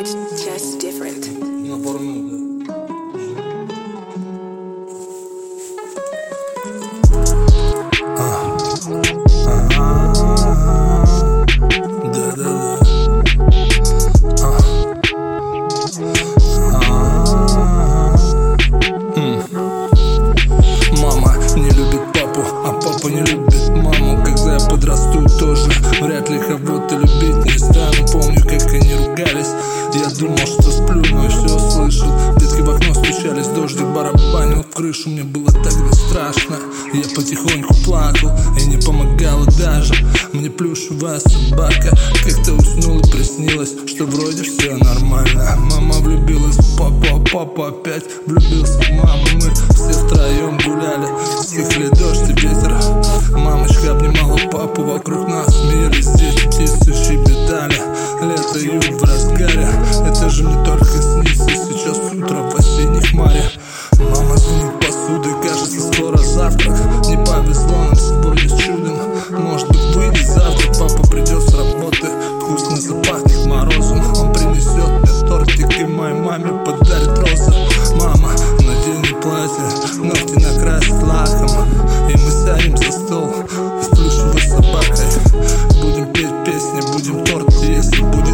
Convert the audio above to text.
It's just different. Да. Да-да-да. Мама не любит папу, а папа не любит маму Когда я подрасту тоже вряд думал, что сплю, но и все слышал Детки в окно стучались, дождик барабанил в крышу. Мне было тогда страшно. Я потихоньку плакал и не помогало даже. Мне плюшевая собака. Как-то уснула, приснилось Что вроде все нормально. Мама влюбилась в папу, а папа опять влюбился в маму. Мы все втроем гуляли, стихли дождь и ветер. Мамочка обнимала папу, вокруг нас смеялись Дети птицы щебетали, лето, июль в разгаре все же мне только снится Сейчас утро в осенних море Мама звонит посуды, кажется скоро завтрак. Не повезло нам сегодня с чудом. Может быть выйдет завтра Папа придет с работы. Вкусно запахнет морозом. Он принесет мне тортик и моей маме подарит розы. Мама, надень платье Ногти накрасит лаком. И мы сядем за стол С плюшевой собакой. Будем петь песни, будем торт есть Будем